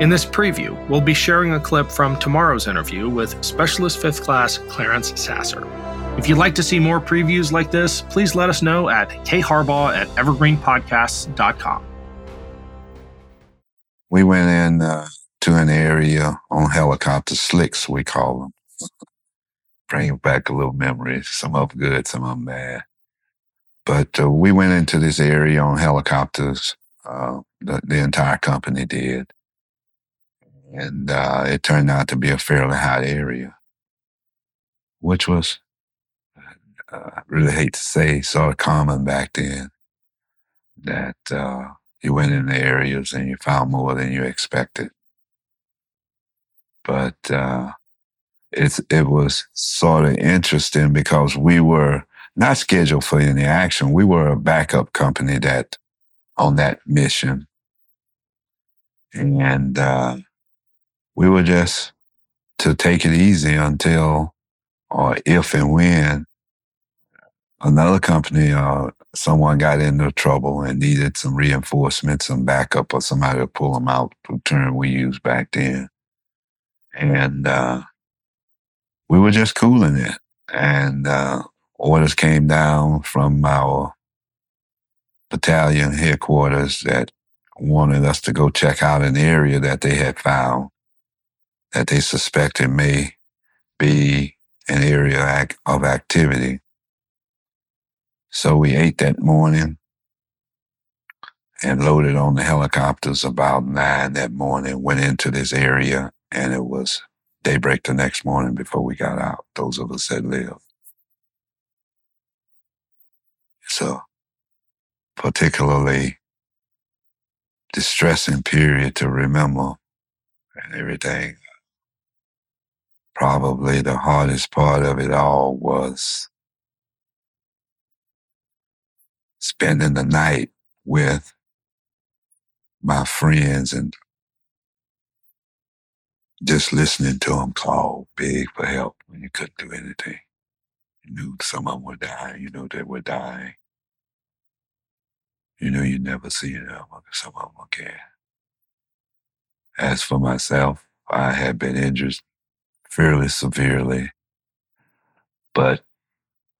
In this preview, we'll be sharing a clip from tomorrow's interview with Specialist 5th Class Clarence Sasser. If you'd like to see more previews like this, please let us know at kharbaugh at evergreenpodcasts.com. We went in uh, to an area on helicopter slicks, we call them. Bring back a little memories. Some of them good, some of them bad. But uh, we went into this area on helicopters. Uh, the, the entire company did and uh, it turned out to be a fairly hot area, which was, uh, I really hate to say, sort of common back then. That uh, you went in the areas and you found more than you expected. But uh, it's it was sort of interesting because we were not scheduled for any action. We were a backup company that on that mission, and uh, we were just to take it easy until or if and when another company or uh, someone got into trouble and needed some reinforcement, some backup, or somebody to pull them out, the term we used back then. And uh, we were just cooling it. And uh, orders came down from our battalion headquarters that wanted us to go check out an area that they had found that they suspected may be an area of activity. So we ate that morning and loaded on the helicopters about nine that morning, went into this area, and it was daybreak the next morning before we got out, those of us that lived. So, particularly distressing period to remember and everything probably the hardest part of it all was spending the night with my friends and just listening to them call big for help when you couldn't do anything. You knew some of them were dying. You knew they were dying. You knew you'd never see them, some of them again. As for myself, I had been injured fairly severely. But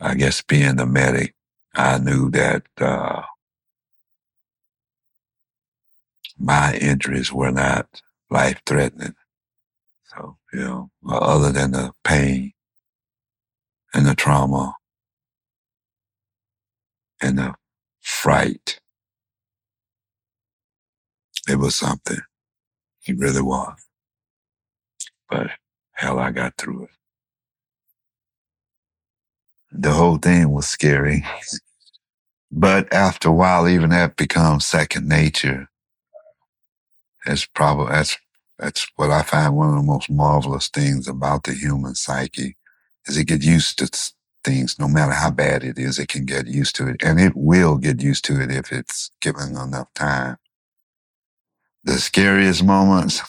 I guess being the medic, I knew that uh, my injuries were not life threatening. So, you know, other than the pain and the trauma and the fright, it was something. It really was. But hell, I got through it. The whole thing was scary. But after a while, even that becomes second nature. That's probably, that's, that's what I find one of the most marvelous things about the human psyche is it get used to things, no matter how bad it is, it can get used to it. And it will get used to it if it's given enough time. The scariest moments,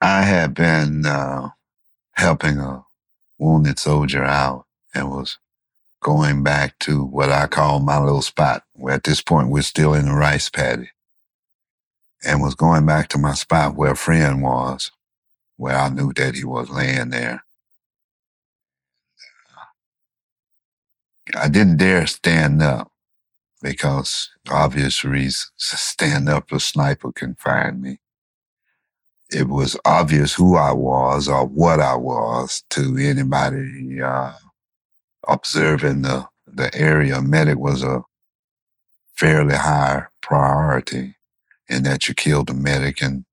I had been uh, helping a wounded soldier out and was going back to what I call my little spot. Where at this point, we're still in the rice paddy. And was going back to my spot where a friend was, where I knew that he was laying there. I didn't dare stand up because obvious reasons. Stand up, a sniper can find me. It was obvious who I was or what I was to anybody uh, observing the, the area. Medic was a fairly high priority in that you kill the medic and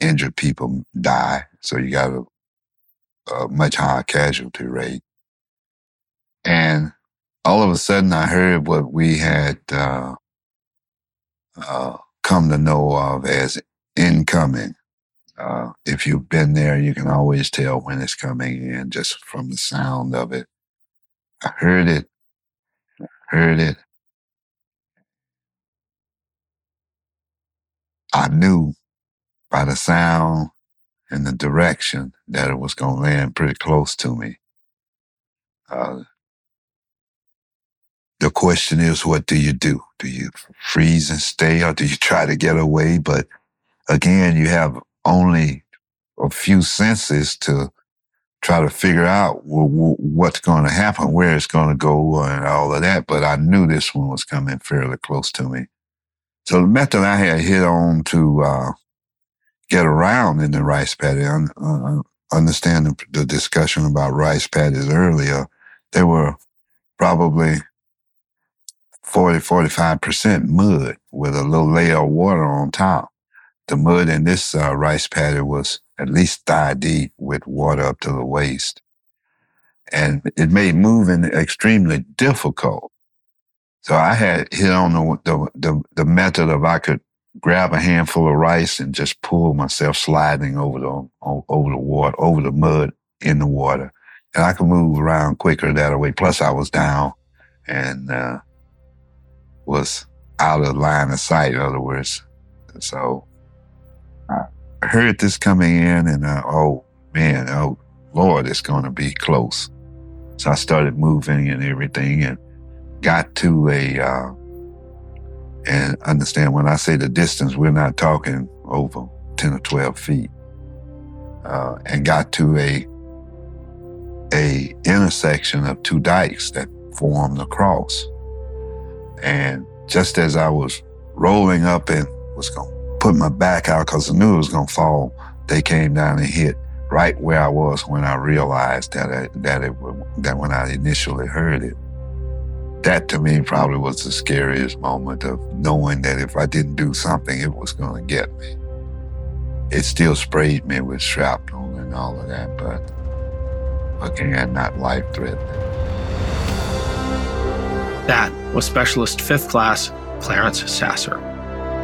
injured people die. So you got a, a much higher casualty rate. And all of a sudden I heard what we had uh, uh, come to know of as incoming. Uh, if you've been there, you can always tell when it's coming in just from the sound of it. I heard it, heard it. I knew by the sound and the direction that it was going to land pretty close to me. Uh, the question is, what do you do? Do you freeze and stay or do you try to get away? But again, you have only a few senses to try to figure out what's going to happen, where it's going to go, and all of that. But I knew this one was coming fairly close to me. So the method I had hit on to uh, get around in the rice paddy, un- uh, understand the, the discussion about rice paddies earlier, there were probably 40, 45% mud with a little layer of water on top. The mud in this uh, rice paddy was at least thigh deep with water up to the waist. And it made moving extremely difficult. So I had hit on the, the, the, the method of I could grab a handful of rice and just pull myself sliding over the, over the water, over the mud in the water. And I could move around quicker that way. Plus I was down and, uh, was out of line of sight, in other words. So I heard this coming in and I, oh man, oh Lord, it's going to be close. So I started moving and everything and got to a, uh, and understand when I say the distance, we're not talking over 10 or 12 feet. Uh, and got to a, a intersection of two dikes that formed the cross. And just as I was rolling up and was going put my back out because I knew it was going to fall, they came down and hit right where I was when I realized that I, that it that when I initially heard it. That to me probably was the scariest moment of knowing that if I didn't do something, it was going to get me. It still sprayed me with shrapnel and all of that, but again, not life threatening. That was Specialist 5th Class Clarence Sasser.